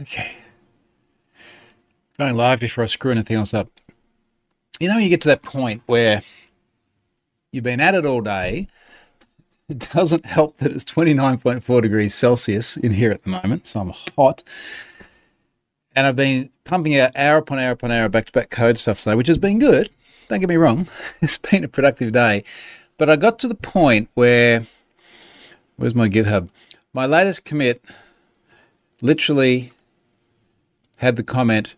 Okay. Going live before I screw anything else up. You know, you get to that point where you've been at it all day. It doesn't help that it's 29.4 degrees Celsius in here at the moment, so I'm hot. And I've been pumping out hour upon hour upon hour back to back code stuff today, which has been good. Don't get me wrong, it's been a productive day. But I got to the point where, where's my GitHub? My latest commit literally had the comment,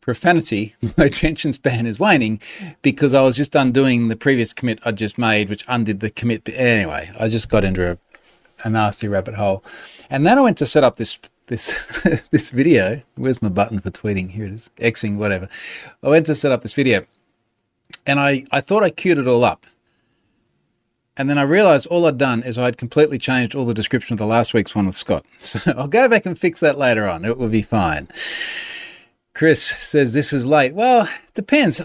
profanity, my attention span is waning because I was just undoing the previous commit I just made, which undid the commit. Anyway, I just got into a, a nasty rabbit hole. And then I went to set up this this this video. Where's my button for tweeting? Here it is. Xing, whatever. I went to set up this video and I, I thought I queued it all up. And then I realized all I'd done is I'd completely changed all the description of the last week's one with Scott. So I'll go back and fix that later on. It will be fine. Chris says this is late. Well, it depends.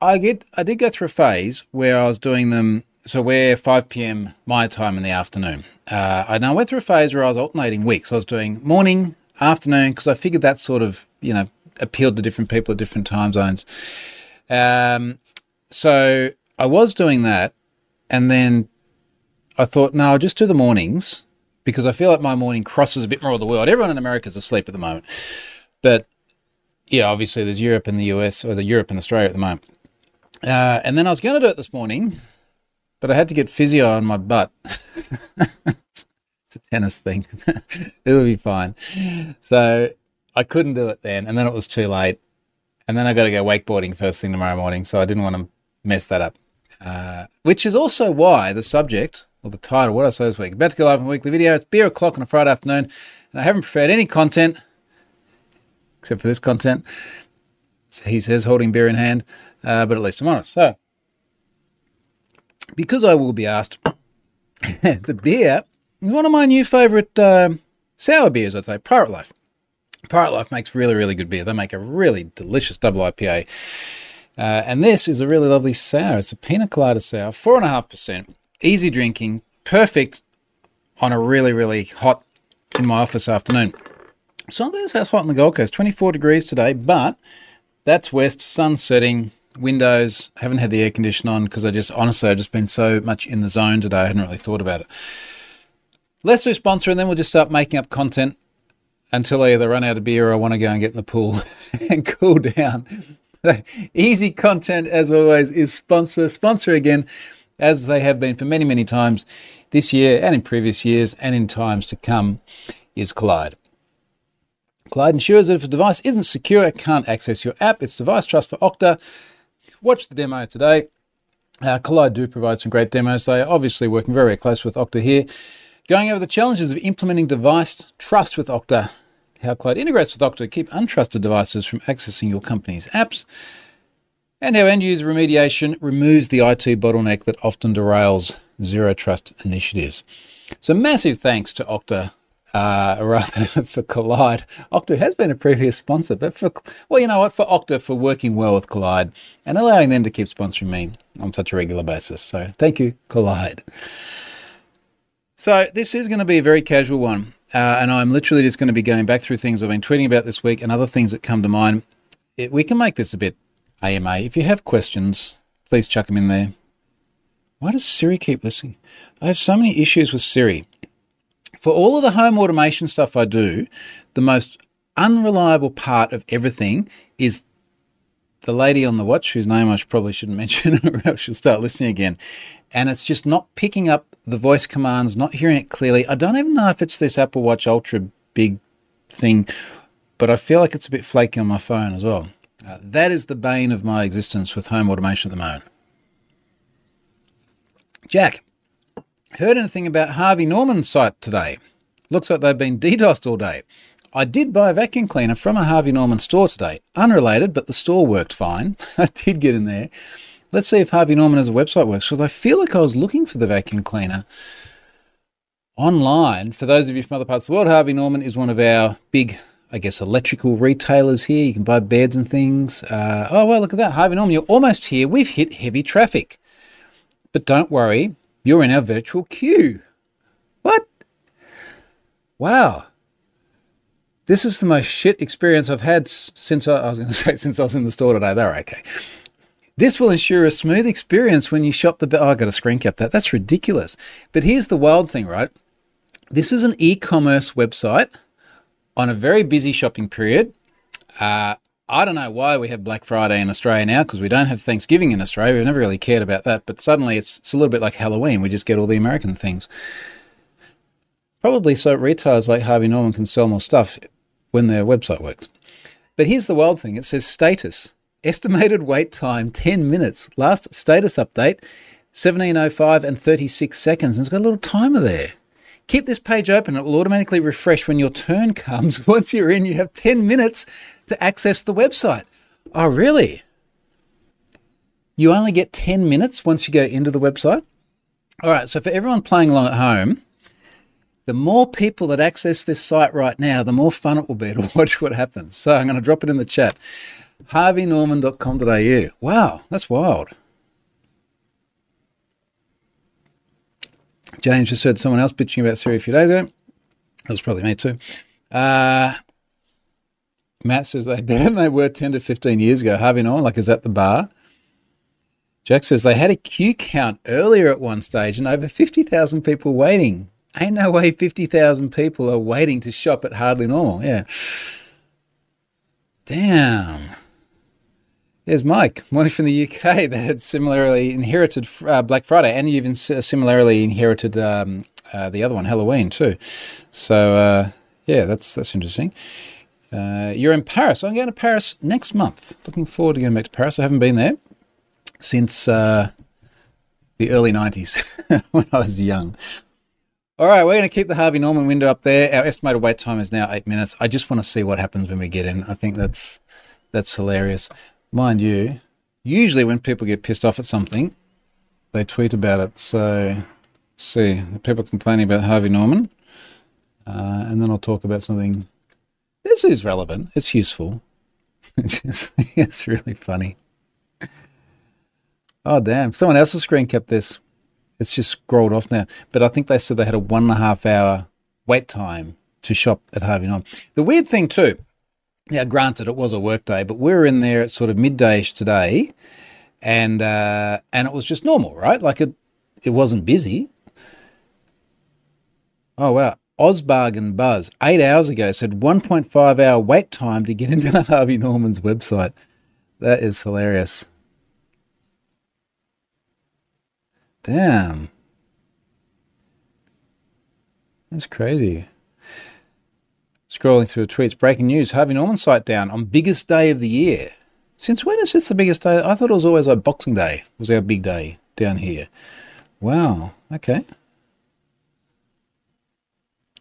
I get I did go through a phase where I was doing them so we're 5 p.m. my time in the afternoon. Uh, I now went through a phase where I was alternating weeks. I was doing morning, afternoon, because I figured that sort of, you know, appealed to different people at different time zones. Um, so I was doing that, and then I thought, no, I'll just do the mornings because I feel like my morning crosses a bit more of the world. Everyone in America is asleep at the moment, but yeah, obviously there's Europe and the US or the Europe and Australia at the moment. Uh, and then I was going to do it this morning, but I had to get physio on my butt. it's a tennis thing. It'll be fine. So I couldn't do it then, and then it was too late. And then I got to go wakeboarding first thing tomorrow morning, so I didn't want to mess that up. Uh, which is also why the subject or the title, what I say this week, about to go live on a weekly video. It's beer o'clock on a Friday afternoon, and I haven't prepared any content except for this content. So he says holding beer in hand, uh, but at least I'm honest. So, because I will be asked, the beer is one of my new favourite uh, sour beers, I'd say, Pirate Life. Pirate Life makes really, really good beer. They make a really delicious double IPA. Uh, and this is a really lovely sour. It's a pina colada sour, 4.5%, easy drinking, perfect on a really, really hot in my office afternoon. So I think it's hot on the Gold Coast, 24 degrees today, but that's west, sun setting, windows. Haven't had the air conditioner on because I just, honestly, I've just been so much in the zone today. I hadn't really thought about it. Let's do sponsor and then we'll just start making up content until I either run out of beer or I want to go and get in the pool and cool down. Easy content, as always, is sponsor. Sponsor again, as they have been for many, many times this year and in previous years and in times to come, is Kolide. Kolide ensures that if a device isn't secure, it can't access your app. It's Device Trust for Okta. Watch the demo today. Uh, Kolide do provide some great demos. They are obviously working very, very close with Okta here. Going over the challenges of implementing device trust with Okta, how Kolide integrates with Okta to keep untrusted devices from accessing your company's apps, and how end user remediation removes the IT bottleneck that often derails zero trust initiatives. So, massive thanks to Okta. Uh, rather for Kolide, Okta has been a previous sponsor, but for well, you know what, for Okta for working well with Kolide and allowing them to keep sponsoring me on such a regular basis. So, thank you, Kolide. So this is going to be a very casual one, uh, and I'm literally just going to be going back through things I've been tweeting about this week and other things that come to mind. It, we can make this a bit AMA. If you have questions, please chuck them in there. Why does Siri keep listening? I have so many issues with Siri. For all of the home automation stuff I do, the most unreliable part of everything is the lady on the watch, whose name I probably shouldn't mention, or else she'll start listening again. And it's just not picking up the voice commands, not hearing it clearly. I don't even know if it's this Apple Watch Ultra big thing, but I feel like it's a bit flaky on my phone as well. Uh, that is the bane of my existence with home automation at the moment. Jack, heard anything about Harvey Norman's site today? Looks like they've been DDoSed all day. I did buy a vacuum cleaner from a Harvey Norman store today. Unrelated, but the store worked fine. I did get in there. Let's see if Harvey Norman as a website works, because I feel like I was looking for the vacuum cleaner online. For those of you from other parts of the world, Harvey Norman is one of our big, I guess, electrical retailers here. You can buy beds and things. Uh, oh, well, look at that. Harvey Norman, you're almost here. We've hit heavy traffic. But don't worry, you're in our virtual queue. What? Wow. This is the most shit experience I've had since I, I was going to say since I was in the store today. They're okay. This will ensure a smooth experience when you shop the. Oh, I got a screen cap that. That's ridiculous. But here's the wild thing, right? This is an e-commerce website on a very busy shopping period. Uh, I don't know why we have Black Friday in Australia now because we don't have Thanksgiving in Australia. We've never really cared about that, but suddenly it's, it's a little bit like Halloween. We just get all the American things. Probably so retailers like Harvey Norman can sell more stuff when their website works. But here's the wild thing it says status. Estimated wait time 10 minutes. Last status update 1705 and 36 seconds. And it's got a little timer there. Keep this page open. It will automatically refresh when your turn comes. Once you're in, you have 10 minutes to access the website. Oh, really? You only get 10 minutes once you go into the website? All right, so for everyone playing along at home, the more people that access this site right now, the more fun it will be to watch what happens. So I'm going to drop it in the chat. harveynorman.com.au. Wow, that's wild. James just heard someone else bitching about Siri a few days ago. That was probably me too. Uh, Matt says they better they were 10 to 15 years ago. Harvey Norman, like, is that the bar? Jack says they had a queue count earlier at one stage and over 50,000 people waiting. Ain't no way 50,000 people are waiting to shop at Hardly Normal. Yeah. Damn. Here's Mike, morning from the UK that had similarly inherited uh, Black Friday and even similarly inherited um, uh, the other one, Halloween, too. So, uh, yeah, that's that's interesting. Uh, you're in Paris. I'm going to Paris next month. Looking forward to going back to Paris. I haven't been there since uh, the early 90s when I was young. All right, we're going to keep the Harvey Norman window up there. Our estimated wait time is now eight minutes. I just want to see what happens when we get in. I think that's that's hilarious. Mind you, usually when people get pissed off at something, they tweet about it. So, see, people complaining about Harvey Norman, uh, and then I'll talk about something this is relevant. It's useful. It's, just, it's really funny. Oh, damn. Someone else's screen kept this. It's just scrolled off now. But I think they said they had a one and a half hour wait time to shop at Harvey Norman. The weird thing, too, now, granted, it was a work day, but we were in there at sort of middayish today, and uh, and it was just normal, right? Like it, it wasn't busy. Oh wow! Ozbargain Buzz, eight hours ago, said 1.5 hour wait time to get into Harvey Norman's website. That is hilarious. Damn. That's crazy. Scrolling through tweets, breaking news Harvey Norman site down on biggest day of the year. Since when is this the biggest day? I thought it was always like Boxing Day was our big day down here. Wow. Okay.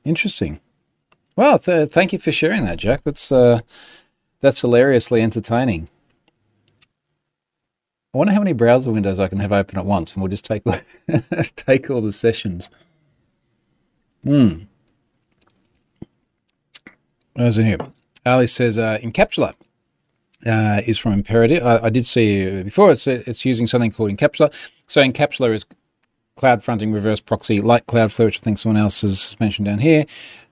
Interesting. Well, th- thank you for sharing that, Jack. That's uh, that's hilariously entertaining. I wonder how many browser windows I can have open at once, and we'll just take take all the sessions. Hmm. Where's it here? Ali says uh, Incapsula uh, is from Imperva. I, I, did see before. It's it's using something called Incapsula. So Incapsula is cloud fronting reverse proxy like Cloudflare, which I think someone else has mentioned down here.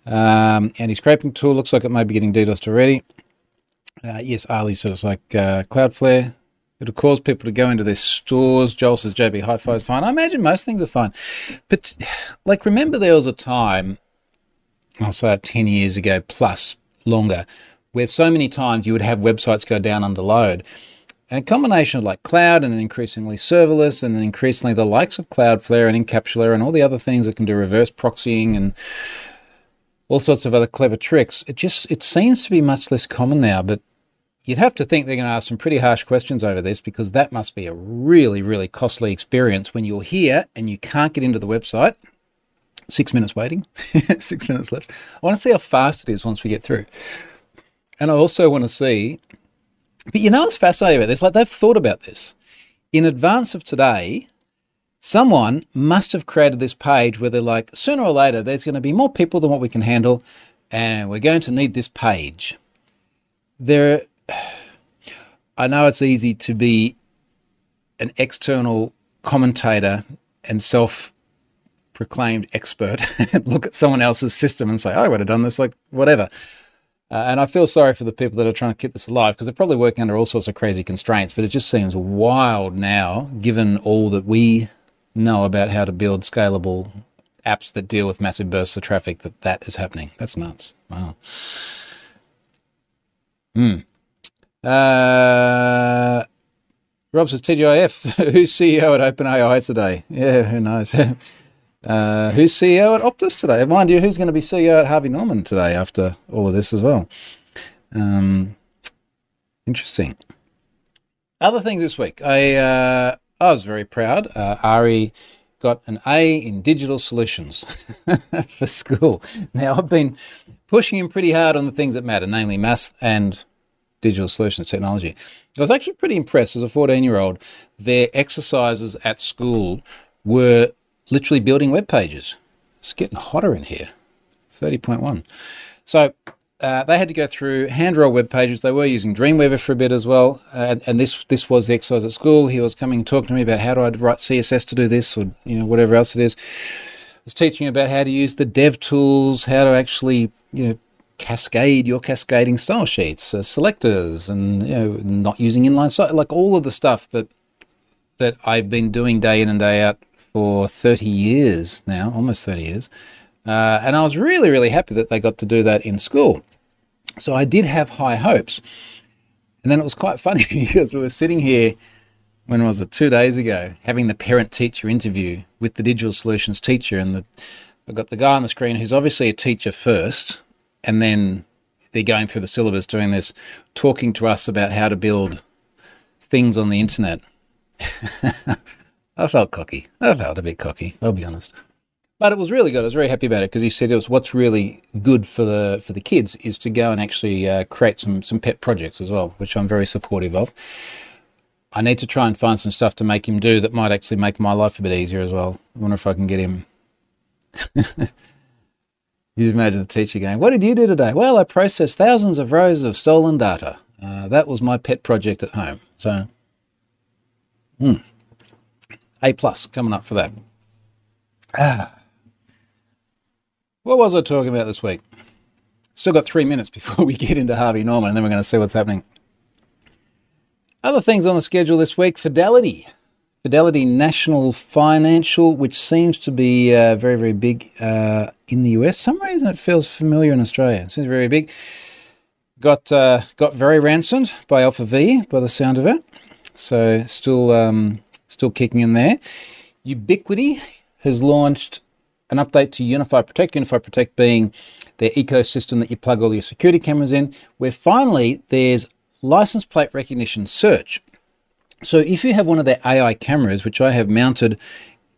Um, anti-scraping tool looks like it might be getting DDoSed already. Uh, yes, Ali said it's like uh, Cloudflare. It'll cause people to go into their stores. Joel says JB Hi-Fi is fine. I imagine most things are fine. But, like, remember there was a time, I'll say 10 years ago plus, longer, where so many times you would have websites go down under load. And a combination of like cloud and then increasingly serverless and then increasingly the likes of Cloudflare and Incapsula and all the other things that can do reverse proxying and all sorts of other clever tricks. It just it seems to be much less common now, but you'd have to think they're going to ask some pretty harsh questions over this because that must be a really, really costly experience when you're here and you can't get into the website. Six minutes waiting, six minutes left. I want to see how fast it is once we get through. And I also want to see but you know what's fascinating about this? Like they've thought about this. In advance of today, someone must have created this page where they're like, sooner or later, there's going to be more people than what we can handle, and we're going to need this page. There, I know it's easy to be an external commentator and self proclaimed expert and look at someone else's system and say, I would have done this, like whatever. Uh, and I feel sorry for the people that are trying to keep this alive because they're probably working under all sorts of crazy constraints. But it just seems wild now, given all that we know about how to build scalable apps that deal with massive bursts of traffic, that that is happening. That's nuts. Wow. Hmm. Uh, Rob says TGIF. Who's CEO at OpenAI today? Yeah, who knows? Uh, who's CEO at Optus today? Mind you, who's going to be CEO at Harvey Norman today after all of this as well? Um, interesting. Other things this week. I uh, I was very proud. Uh, Ari got an A in digital solutions for school. Now I've been pushing him pretty hard on the things that matter, namely maths and digital solutions technology. I was actually pretty impressed as a 14 year old. Their exercises at school were literally building web pages. It's getting hotter in here. 30.1. So uh, they had to go through hand roll web pages. They were using Dreamweaver for a bit as well. Uh, and, and, this this was the exercise at school. He was coming and talking to me about how do I write CSS to do this or you know whatever else it is. I was teaching about how to use the dev tools, how to actually you know cascade your cascading style sheets, uh, selectors, and you know not using inline so like all of the stuff that that I've been doing day in and day out for 30 years now, almost 30 years. Uh, and I was really, really happy that they got to do that in school. So I did have high hopes. And then it was quite funny because we were sitting here, when was it, two days ago, having the parent teacher interview with the digital solutions teacher. And the, I've got the guy on the screen who's obviously a teacher first, and then they're going through the syllabus doing this, talking to us about how to build things on the internet. I felt cocky. I felt a bit cocky, I'll be honest. But it was really good. I was very happy about it because he said it was what's really good for the for the kids is to go and actually uh, create some some pet projects as well, which I'm very supportive of. I need to try and find some stuff to make him do that might actually make my life a bit easier as well. I wonder if I can get him. you imagine the teacher going, "What did you do today?" Well, I processed thousands of rows of stolen data. Uh, that was my pet project at home. So, hmm. A plus coming up for that. Ah. What was I talking about this week? Still got three minutes before we get into Harvey Norman, and then we're going to see what's happening. Other things on the schedule this week Fidelity. Fidelity National Financial, which seems to be uh, very, very big uh, in the US. Some reason it feels familiar in Australia. It seems very big. Got uh, got very ransomed by ALPHV by the sound of it. So still um, still kicking in there. Ubiquiti has launched an update to UniFi Protect, UniFi Protect being their ecosystem that you plug all your security cameras in, where finally there's license plate recognition search. So if you have one of their AI cameras, which I have mounted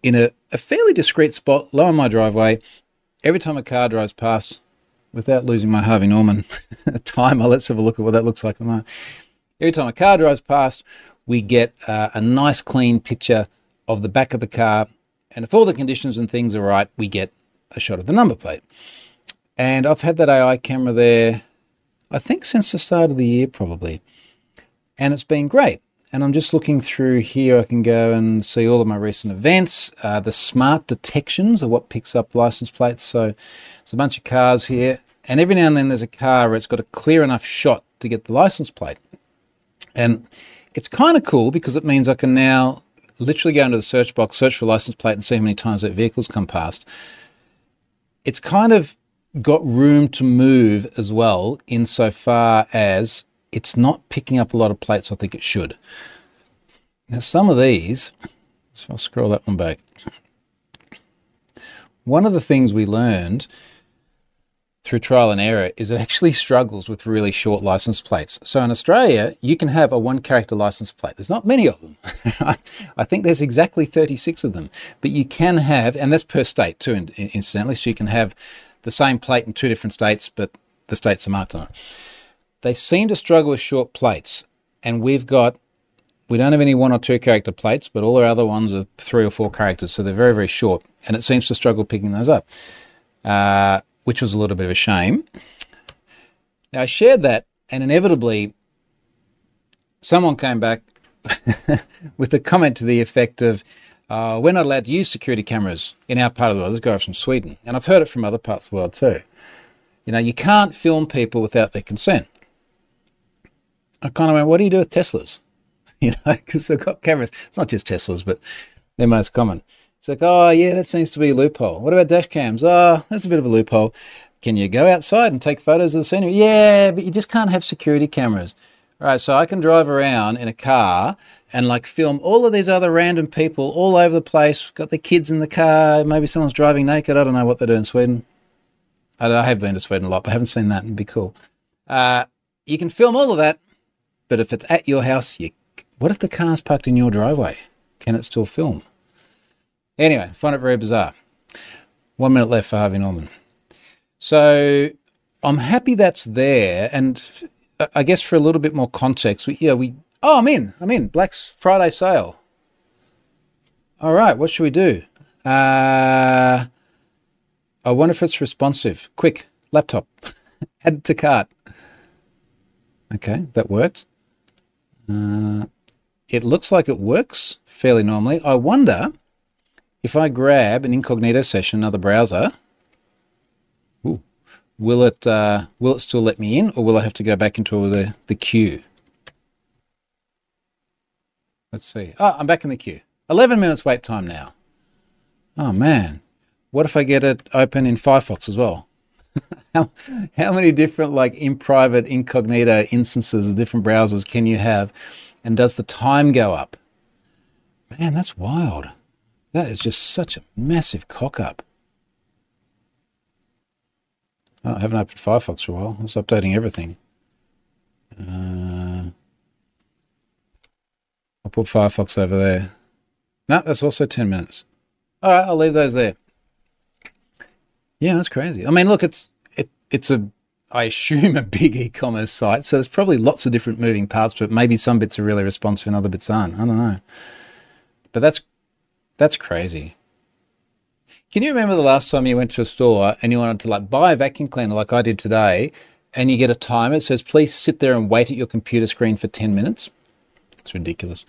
in a, a fairly discreet spot low in my driveway, every time a car drives past, without losing my Harvey Norman timer, let's have a look at what that looks like. Every time a car drives past, we get uh, a nice clean picture of the back of the car. And if all the conditions and things are right, we get a shot of the number plate. And I've had that AI camera there, I think, since the start of the year, probably. And it's been great. And I'm just looking through here. I can go and see all of my recent events. Uh, the smart detections are what picks up license plates. So there's a bunch of cars here. And every now and then there's a car where it's got a clear enough shot to get the license plate. And it's kind of cool because it means I can now literally go into the search box, search for license plate, and see how many times that vehicle's come past. It's kind of got room to move as well, insofar as it's not picking up a lot of plates I think it should. Now, some of these, so I'll scroll that one back. One of the things we learned through trial and error is it actually struggles with really short license plates. So in Australia, you can have a one character license plate. There's not many of them. I think there's exactly 36 of them, but you can have, and that's per state too, incidentally, so you can have the same plate in two different states, but the states are marked on it. They seem to struggle with short plates, and we've got we don't have any one or two character plates, but all our other ones are three or four characters, so they're very, very short, and it seems to struggle picking those up. Uh, which was a little bit of a shame. Now, I shared that, and inevitably, someone came back with a comment to the effect of, uh, We're not allowed to use security cameras in our part of the world. This guy from Sweden. And I've heard it from other parts of the world too. You know, you can't film people without their consent. I kind of went, what do you do with Teslas? You know, because they've got cameras. It's not just Teslas, but they're most common. It's like, oh, yeah, that seems to be a loophole. What about dash cams? Oh, that's a bit of a loophole. Can you go outside and take photos of the scenery? Yeah, but you just can't have security cameras. All right, so I can drive around in a car and like film all of these other random people all over the place. Got the kids in the car. Maybe someone's driving naked. I don't know what they do in Sweden. I, I have been to Sweden a lot, but I haven't seen that. It'd be cool. Uh, you can film all of that, but if it's at your house, you what if the car's parked in your driveway? Can it still film? Anyway, find it very bizarre. One minute left for Harvey Norman. So I'm happy that's there, and I guess for a little bit more context, we, yeah, we. Oh, I'm in. I'm in. Black's Friday sale. All right, what should we do? Uh, I wonder if it's responsive. Quick, laptop. Add to cart. Okay, that worked. Uh, it looks like it works fairly normally. I wonder if I grab an incognito session, another browser, ooh, will it uh, will it still let me in, or will I have to go back into the the queue? Let's see. Oh, I'm back in the queue. Eleven minutes wait time now. Oh man, what if I get it open in Firefox as well? how, how many different like in private incognito instances of different browsers can you have? And does the time go up? Man, that's wild. That is just such a massive cock up. Oh, I haven't opened Firefox for a while. It's updating everything. Uh, I'll put Firefox over there. No, that's also 10 minutes. All right, I'll leave those there. Yeah, that's crazy. I mean, look, it's it, it's a I assume, a big e-commerce site. So there's probably lots of different moving parts to it. Maybe some bits are really responsive and other bits aren't. I don't know. But that's that's crazy. Can you remember the last time you went to a store and you wanted to like buy a vacuum cleaner like I did today and you get a timer? It says, please sit there and wait at your computer screen for 10 minutes. It's ridiculous.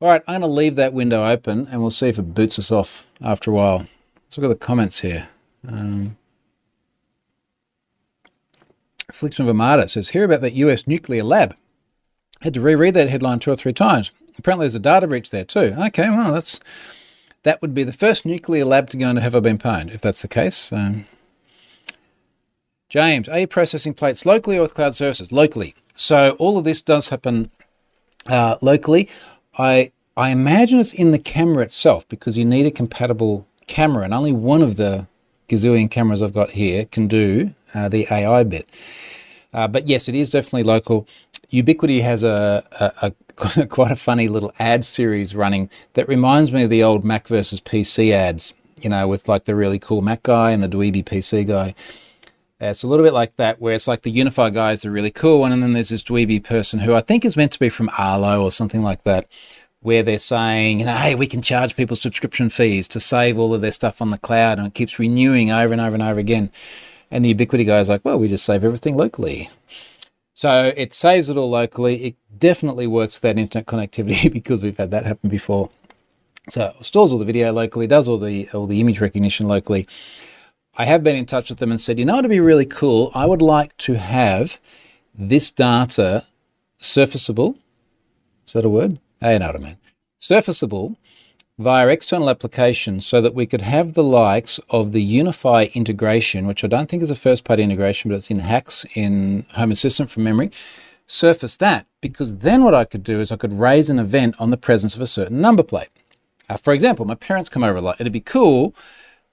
All right, I'm going to leave that window open and we'll see if it boots us off after a while. Let's look at the comments here. Um, Affliction of a Martyr says, Hear about that US nuclear lab. Had to reread that headline two or three times. Apparently there's a data breach there too. Okay, well, that's that would be the first nuclear lab to go into have I been pwned, if that's the case. Um, James, are you processing plates locally or with cloud services? Locally. So all of this does happen uh, locally. I I imagine it's in the camera itself because you need a compatible camera, and only one of the gazillion cameras I've got here can do uh, the AI bit. Uh, but yes, it is definitely local. Ubiquiti has a, a, a, quite a funny little ad series running that reminds me of the old Mac versus PC ads, you know, with like the really cool Mac guy and the dweeby PC guy. Uh, it's a little bit like that, where it's like the UniFi guy is the really cool one, and then there's this dweeby person who I think is meant to be from Arlo or something like that, where they're saying, you know, hey, we can charge people subscription fees to save all of their stuff on the cloud, and it keeps renewing over and over and over again. And the Ubiquiti guy is like, well, we just save everything locally. So it saves it all locally. It definitely works with that internet connectivity because we've had that happen before. So stores all the video locally, does all the all the image recognition locally. I have been in touch with them and said, you know, it'd be really cool. I would like to have this data surfaceable. Is that a word? Hey, you know what I mean. Surfaceable via external applications so that we could have the likes of the UniFi integration, which I don't think is a first party integration, but it's in HACS in Home Assistant from memory, surface that because then what I could do is I could raise an event on the presence of a certain number plate. Uh, for example, my parents come over a lot. It'd be cool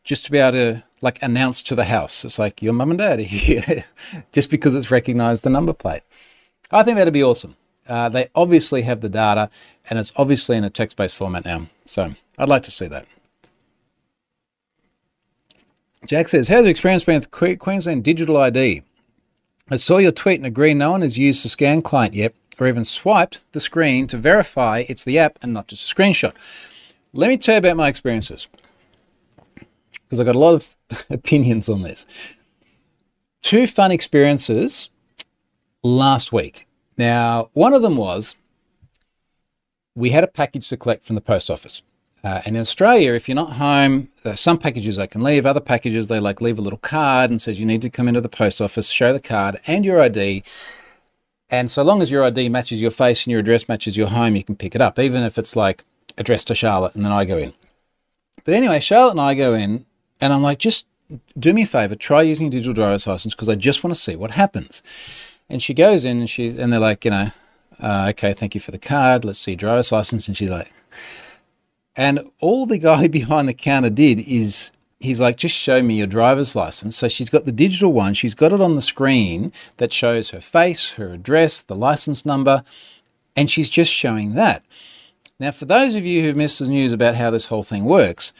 just to be able to like announce to the house, it's like your mum and dad are here, just because it's recognized the number plate. I think that'd be awesome. Uh, they obviously have the data and it's obviously in a text-based format now. So I'd like to see that. Jack says, how's your experience been with Queensland Digital ID? I saw your tweet and agree no one has used the scan client yet or even swiped the screen to verify it's the app and not just a screenshot. Let me tell you about my experiences because I've got a lot of opinions on this. Two fun experiences last week. Now, one of them was we had a package to collect from the post office. Uh, and in Australia, if you're not home, some packages they can leave. Other packages they like leave a little card and says you need to come into the post office, show the card and your ID. And so long as your ID matches your face and your address matches your home, you can pick it up, even if it's like addressed to Charlotte and then I go in. But anyway, Charlotte and I go in, and I'm like, just do me a favor, try using a digital driver's license because I just want to see what happens. And she goes in and she and they're like, you know, uh, okay, thank you for the card. Let's see driver's license. And she's like, and all the guy behind the counter did is he's like, just show me your driver's license. So she's got the digital one. She's got it on the screen that shows her face, her address, the license number, and she's just showing that. Now, for those of you who've missed the news about how this whole thing works,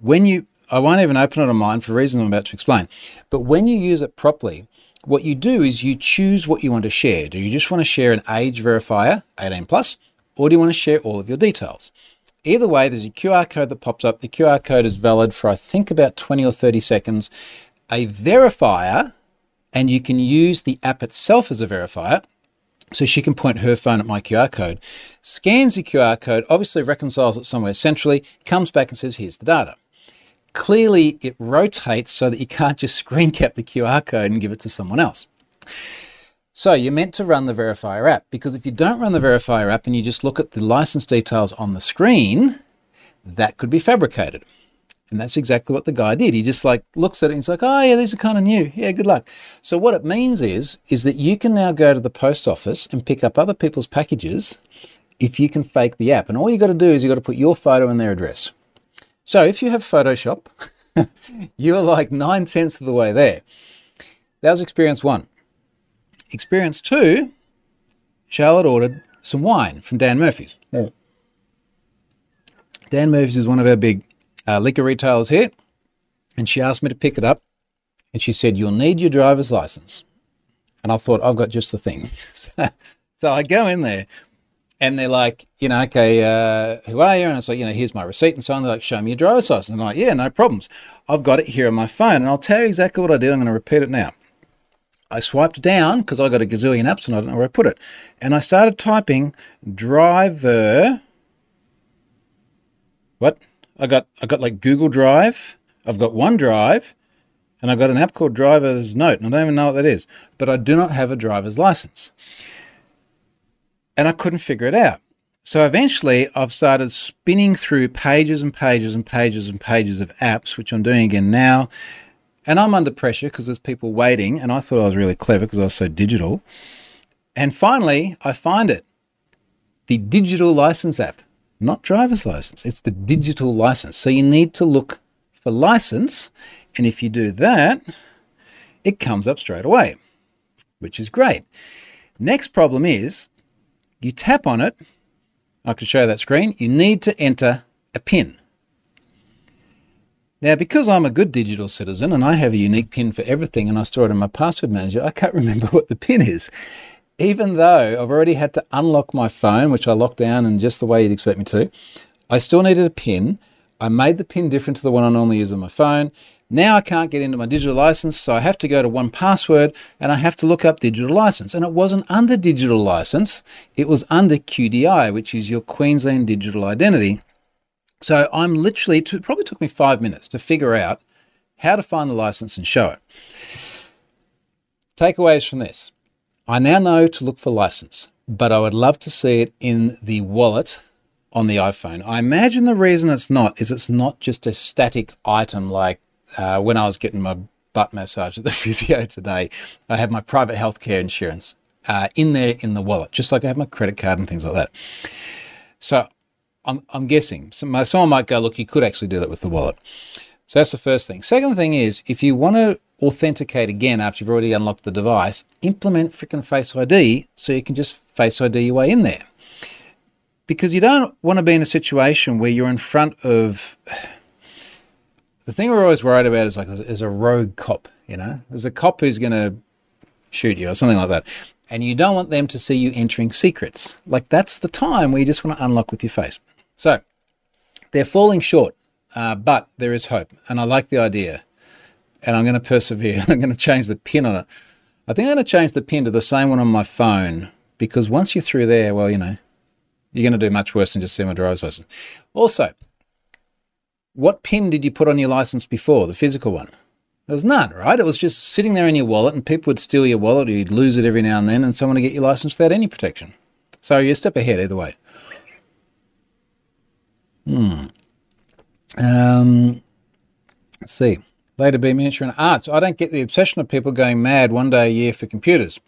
when you, I won't even open it on mine for reasons I'm about to explain, but when you use it properly, what you do is you choose what you want to share. Do you just want to share an age verifier, 18 plus, or do you want to share all of your details? Either way, there's a QR code that pops up. The QR code is valid for, I think, about 20 or 30 seconds. A verifier, and you can use the app itself as a verifier, so she can point her phone at my QR code, scans the QR code, obviously reconciles it somewhere centrally, comes back and says, here's the data. Clearly, it rotates so that you can't just screen cap the QR code and give it to someone else. So you're meant to run the verifier app because if you don't run the verifier app and you just look at the license details on the screen, that could be fabricated. And that's exactly what the guy did. He just like looks at it and he's like, oh yeah, these are kind of new. Yeah, good luck. So what it means is, is that you can now go to the post office and pick up other people's packages if you can fake the app. And all you got to do is you got to put your photo and their address. So if you have Photoshop, you're like nine tenths of the way there. That was experience one. Experience two, Charlotte ordered some wine from Dan Murphy's. Yeah. Dan Murphy's is one of our big uh, liquor retailers here, and she asked me to pick it up, and she said, "You'll need your driver's license." And I thought, I've got just the thing. so I go in there, and they're like, you know, okay, uh, who are you? And I was like, you know, here's my receipt and so on. They're like, show me your driver's license. And I'm like, yeah, no problems. I've got it here on my phone, and I'll tell you exactly what I did. I'm going to repeat it now. I swiped down because I got a gazillion apps and I don't know where I put it. And I started typing driver. What? I got I got like Google Drive, I've got OneDrive, and I've got an app called Driver's Note, and I don't even know what that is. But I do not have a driver's license. And I couldn't figure it out. So eventually I've started spinning through pages and pages and pages and pages of apps, which I'm doing again now. And I'm under pressure because there's people waiting, and I thought I was really clever because I was so digital. And finally, I find it the digital license app not driver's license. It's the digital license. So you need to look for license. And if you do that, it comes up straight away, which is great. Next problem is you tap on it. I can show that screen. You need to enter a PIN. Now, because I'm a good digital citizen and I have a unique PIN for everything and I store it in my password manager, I can't remember what the PIN is even though I've already had to unlock my phone, which I locked down in just the way you'd expect me to, I still needed a PIN. I made the PIN different to the one I normally use on my phone. Now I can't get into my digital license, so I have to go to 1Password and I have to look up digital license. And it wasn't under digital license, it was under QDI, which is your Queensland Digital Identity. So I'm literally, it probably took me five minutes to figure out how to find the license and show it. Takeaways from this I now know to look for license, but I would love to see it in the wallet on the iPhone. I imagine the reason it's not is it's not just a static item like uh, when I was getting my butt massage at the physio today. I have my private healthcare insurance uh, in there in the wallet, just like I have my credit card and things like that. So I'm, I'm guessing someone might go, look, you could actually do that with the wallet. So that's the first thing. Second thing is, if you want to authenticate again after you've already unlocked the device, implement freaking Face ID so you can just Face ID your way in there. Because you don't want to be in a situation where you're in front of. The thing we're always worried about is like there's a rogue cop, you know? There's a cop who's going to shoot you or something like that. And you don't want them to see you entering secrets. Like that's the time where you just want to unlock with your face. So they're falling short, uh, but there is hope. And I like the idea and I'm going to persevere. I'm going to change the pin on it. I think I'm going to change the pin to the same one on my phone because once you're through there, well, you know, you're going to do much worse than just see my driver's license. Also, what pin did you put on your license before, the physical one? There was none, right? It was just sitting there in your wallet, and people would steal your wallet, or you'd lose it every now and then, and someone would get your license without any protection. So you're a step ahead either way. Hmm. Um, let's see. Later be miniature and arts. I don't get the obsession of people going mad one day a year for computers.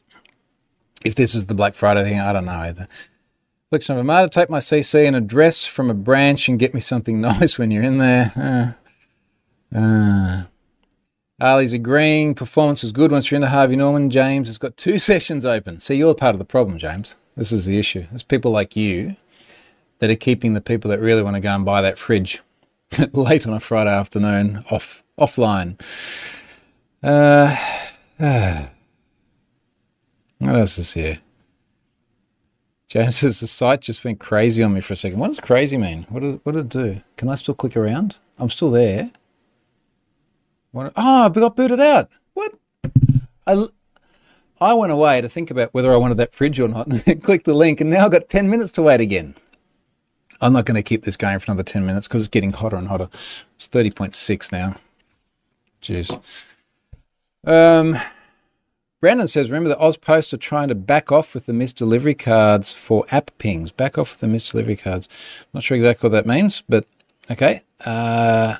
If this is the Black Friday thing, I don't know either. Affliction of Armada, take my CC and address from a branch and get me something nice when you're in there. Uh, uh. Ali's agreeing. Performance is good once you're into Harvey Norman. James has got two sessions open. See, you're part of the problem, James. This is the issue. It's people like you that are keeping the people that really want to go and buy that fridge late on a Friday afternoon off offline. Uh, uh, what else is here? James says the site just went crazy on me for a second. What does crazy mean? What did, what did it do? Can I still click around? I'm still there. What, oh, I got booted out. What? I, I went away to think about whether I wanted that fridge or not and clicked the link, and now I've got 10 minutes to wait again. I'm not going to keep this going for another 10 minutes because it's getting hotter and hotter. It's 30.6 now. Jeez. Um, Brandon says, remember the Oz Post are trying to back off with the missed delivery cards for app pings. Back off with the missed delivery cards. Not sure exactly what that means, but okay. Uh,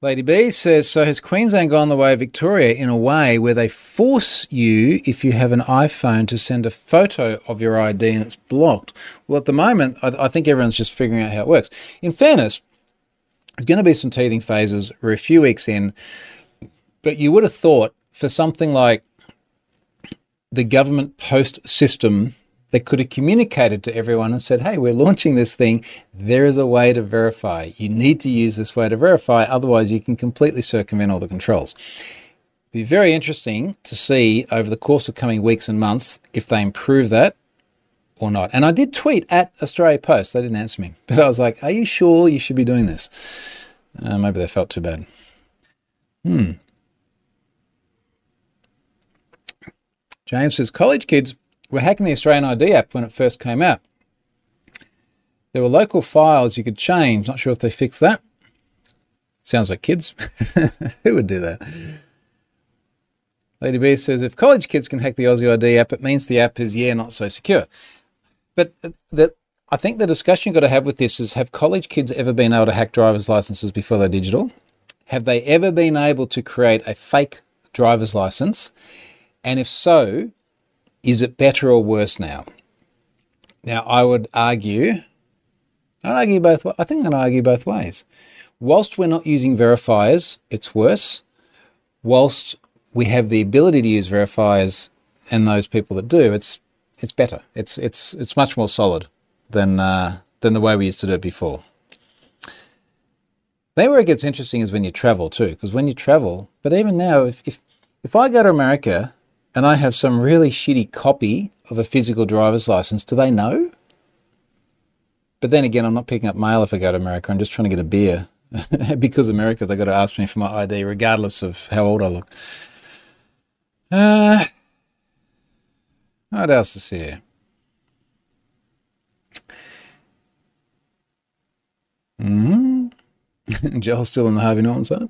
Lady B says, so has Queensland gone the way of Victoria in a way where they force you, if you have an iPhone, to send a photo of your ID and it's blocked? Well, at the moment, I, I think everyone's just figuring out how it works. In fairness, there's going to be some teething phases. We're a few weeks in, but you would have thought for something like the government post system they could have communicated to everyone and said, hey, we're launching this thing. There is a way to verify. You need to use this way to verify, otherwise, you can completely circumvent all the controls. It'd be very interesting to see over the course of coming weeks and months if they improve that or not. And I did tweet at Australia Post. They didn't answer me, but I was like, are you sure you should be doing this? Uh, maybe they felt too bad. Hmm. James says college kids were hacking the Australian ID app when it first came out. There were local files you could change. Not sure if they fixed that. Sounds like kids. Who would do that? Lady B says if college kids can hack the Aussie ID app, it means the app is yeah not so secure. But uh, the, I think the discussion you've got to have with this is: Have college kids ever been able to hack driver's licenses before they're digital? Have they ever been able to create a fake driver's license? And if so, is it better or worse now? Now, I would argue, I'd argue both. I think I'd argue both ways. Whilst we're not using verifiers, it's worse. Whilst we have the ability to use verifiers, and those people that do, it's it's better. It's it's it's much more solid than uh, than the way we used to do it before. Then where it gets interesting is when you travel too, because when you travel, but even now, if, if if I go to America and I have some really shitty copy of a physical driver's license, do they know? But then again, I'm not picking up mail if I go to America. I'm just trying to get a beer. because America, they've got to ask me for my ID, regardless of how old I look. Uh, what else is here? Mm-hmm. Joel's still on the Harvey Norman side.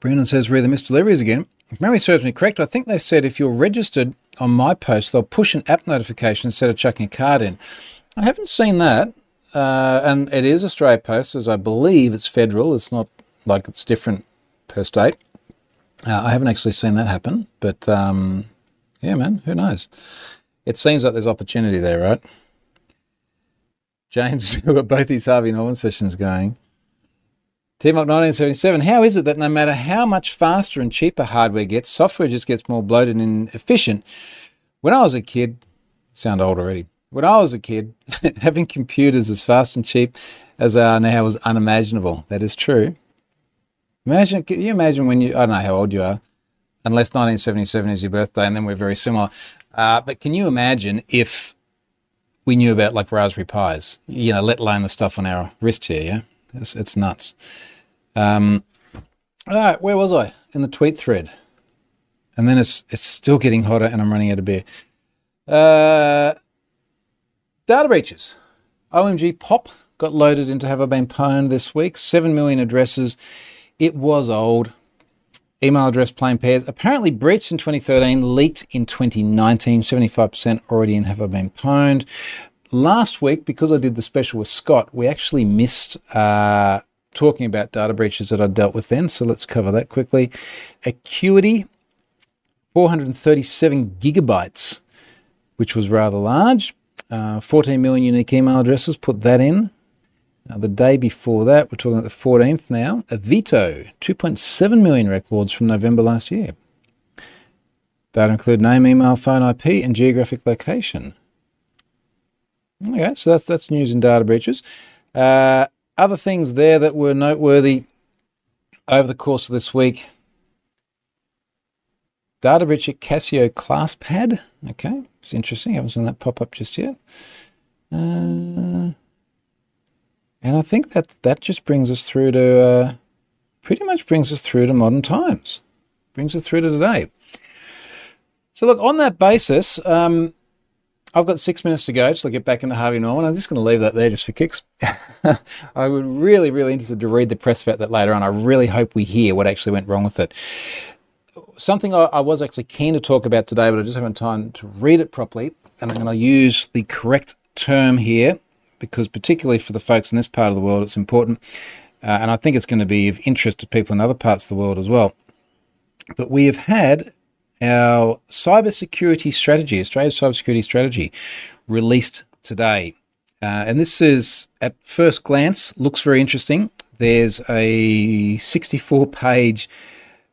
Brendan says, read the missed deliveries again. If memory serves me correct, I think they said if you're registered on my post, they'll push an app notification instead of chucking a card in. I haven't seen that. Uh, and it is Australia Post, as I believe it's federal. It's not like it's different per state. Uh, I haven't actually seen that happen, but um, yeah, man, who knows? It seems like there's opportunity there, right? James, we've got both these Harvey Norman sessions going. TMOC 1977, how is it that no matter how much faster and cheaper hardware gets, software just gets more bloated and inefficient? When I was a kid, sound old already. When I was a kid, having computers as fast and cheap as they are now was unimaginable. That is true. Imagine, can you imagine when you, I don't know how old you are, unless 1977 is your birthday, and then we're very similar. Uh, but can you imagine if we knew about like Raspberry Pis, you know, let alone the stuff on our wrist here, yeah? It's, it's nuts. Um, all right, where was I? In the tweet thread. And then it's, it's still getting hotter and I'm running out of beer. Uh, data breaches. OMGPOP got loaded into Have I Been Pwned this week. 7 million addresses. It was old. Email address plain pairs. Apparently breached in 2013, leaked in 2019. 75% already in Have I Been Pwned. Last week, because I did the special with Scott, we actually missed uh, talking about data breaches that I dealt with then. So let's cover that quickly. Acuity, 437 gigabytes, which was rather large. Uh, 14 million unique email addresses, put that in. Now, the day before that, we're talking about the 14th now, Avito, 2.7 million records from November last year. Data include name, email, phone IP, and geographic location. Okay, so that's that's news and data breaches. Uh, other things there that were noteworthy over the course of this week. Data breach at Casio ClassPad. Okay, it's interesting. I haven't seen that pop up just yet. Uh, and I think that that just brings us through to, uh, pretty much brings us through to modern times, brings us through to today. So look, on that basis, um, I've got six minutes to go, so I'll get back into Harvey Norman. I'm just going to leave that there just for kicks. I would really, really interested to read the press about that later on. I really hope we hear what actually went wrong with it. Something I, I was actually keen to talk about today, but I just haven't time to read it properly, and I'm going to use the correct term here because particularly for the folks in this part of the world, it's important. Uh, and I think it's going to be of interest to people in other parts of the world as well. But we have had our cybersecurity strategy, Australia's cybersecurity strategy, released today. Uh, and this is, at first glance, looks very interesting. There's a 64 page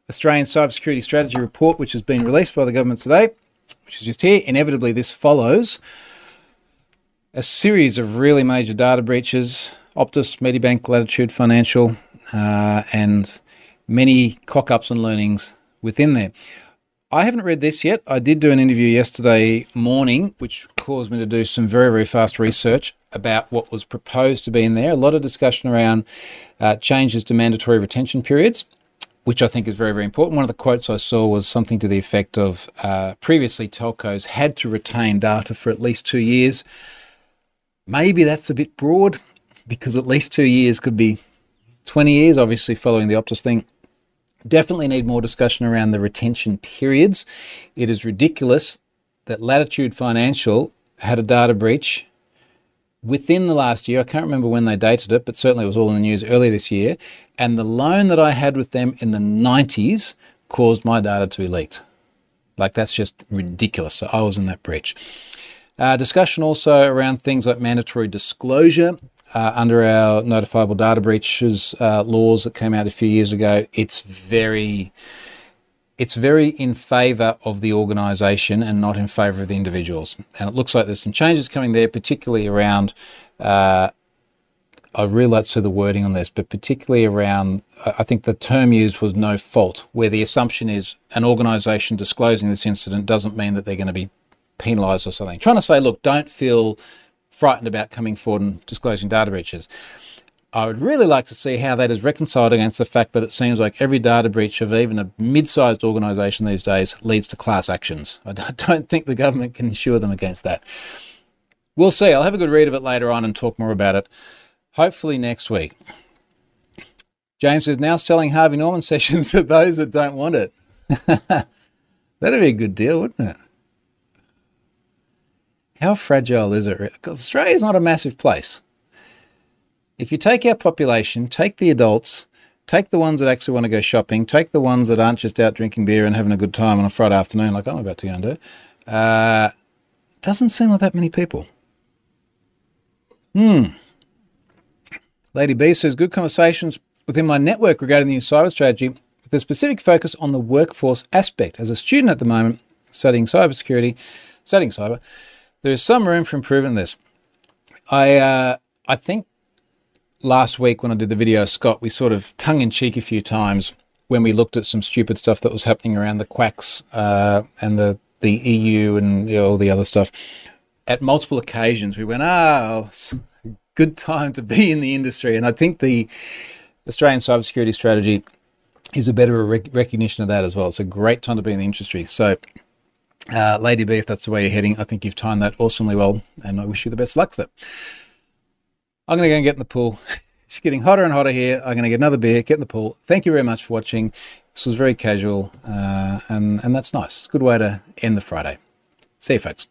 Australian cybersecurity strategy report, which has been released by the government today, which is just here. Inevitably, this follows a series of really major data breaches Optus, Medibank, Latitude Financial, uh, and many cock ups and learnings within there. I haven't read this yet. I did do an interview yesterday morning, which caused me to do some very, very fast research about what was proposed to be in there. A lot of discussion around uh, changes to mandatory retention periods, which I think is very, very important. One of the quotes I saw was something to the effect of uh, previously telcos had to retain data for at least two years Maybe that's a bit broad because at least two years could be 20 years, obviously, following the Optus thing. Definitely need more discussion around the retention periods. It is ridiculous that Latitude Financial had a data breach within the last year. I can't remember when they dated it, but certainly it was all in the news earlier this year. And the loan that I had with them in the 90s caused my data to be leaked. Like, that's just ridiculous. So I was in that breach. Uh, discussion also around things like mandatory disclosure uh, under our notifiable data breaches uh, laws that came out a few years ago. It's very, it's very in favour of the organisation and not in favour of the individuals. And it looks like there's some changes coming there, particularly around. Uh, I really like to the wording on this, but particularly around, I think the term used was no fault, where the assumption is an organisation disclosing this incident doesn't mean that they're going to be penalised or something. Trying to say, look, don't feel frightened about coming forward and disclosing data breaches. I would really like to see how that is reconciled against the fact that it seems like every data breach of even a mid sized organisation these days leads to class actions. I don't think the government can insure them against that. We'll see. I'll have a good read of it later on and talk more about it, hopefully next week. James is now selling Harvey Norman sessions to those that don't want it. That'd be a good deal, wouldn't it? How fragile is it? Australia is not a massive place. If you take our population, take the adults, take the ones that actually want to go shopping, take the ones that aren't just out drinking beer and having a good time on a Friday afternoon, like I'm about to go and do, uh, doesn't seem like that many people. Hmm. Lady B says, good conversations within my network regarding the new cyber strategy with a specific focus on the workforce aspect. As a student at the moment, studying cybersecurity, studying cyber, there's some room for improvement in this. I uh, I think last week when I did the video, Scott, we sort of tongue in cheek a few times when we looked at some stupid stuff that was happening around the QWACs uh, and the the EU and you know, all the other stuff. At multiple occasions, we went, "Ah, oh, good time to be in the industry." And I think the Australian cybersecurity strategy is a better rec- recognition of that as well. It's a great time to be in the industry. So uh, Lady B, if that's the way you're heading, I think you've timed that awesomely well, and I wish you the best luck with it. I'm going to go and get in the pool. It's getting hotter and hotter here. I'm going to get another beer, get in the pool. Thank you very much for watching. This was very casual, uh, and, and that's nice. It's a good way to end the Friday. See you, folks.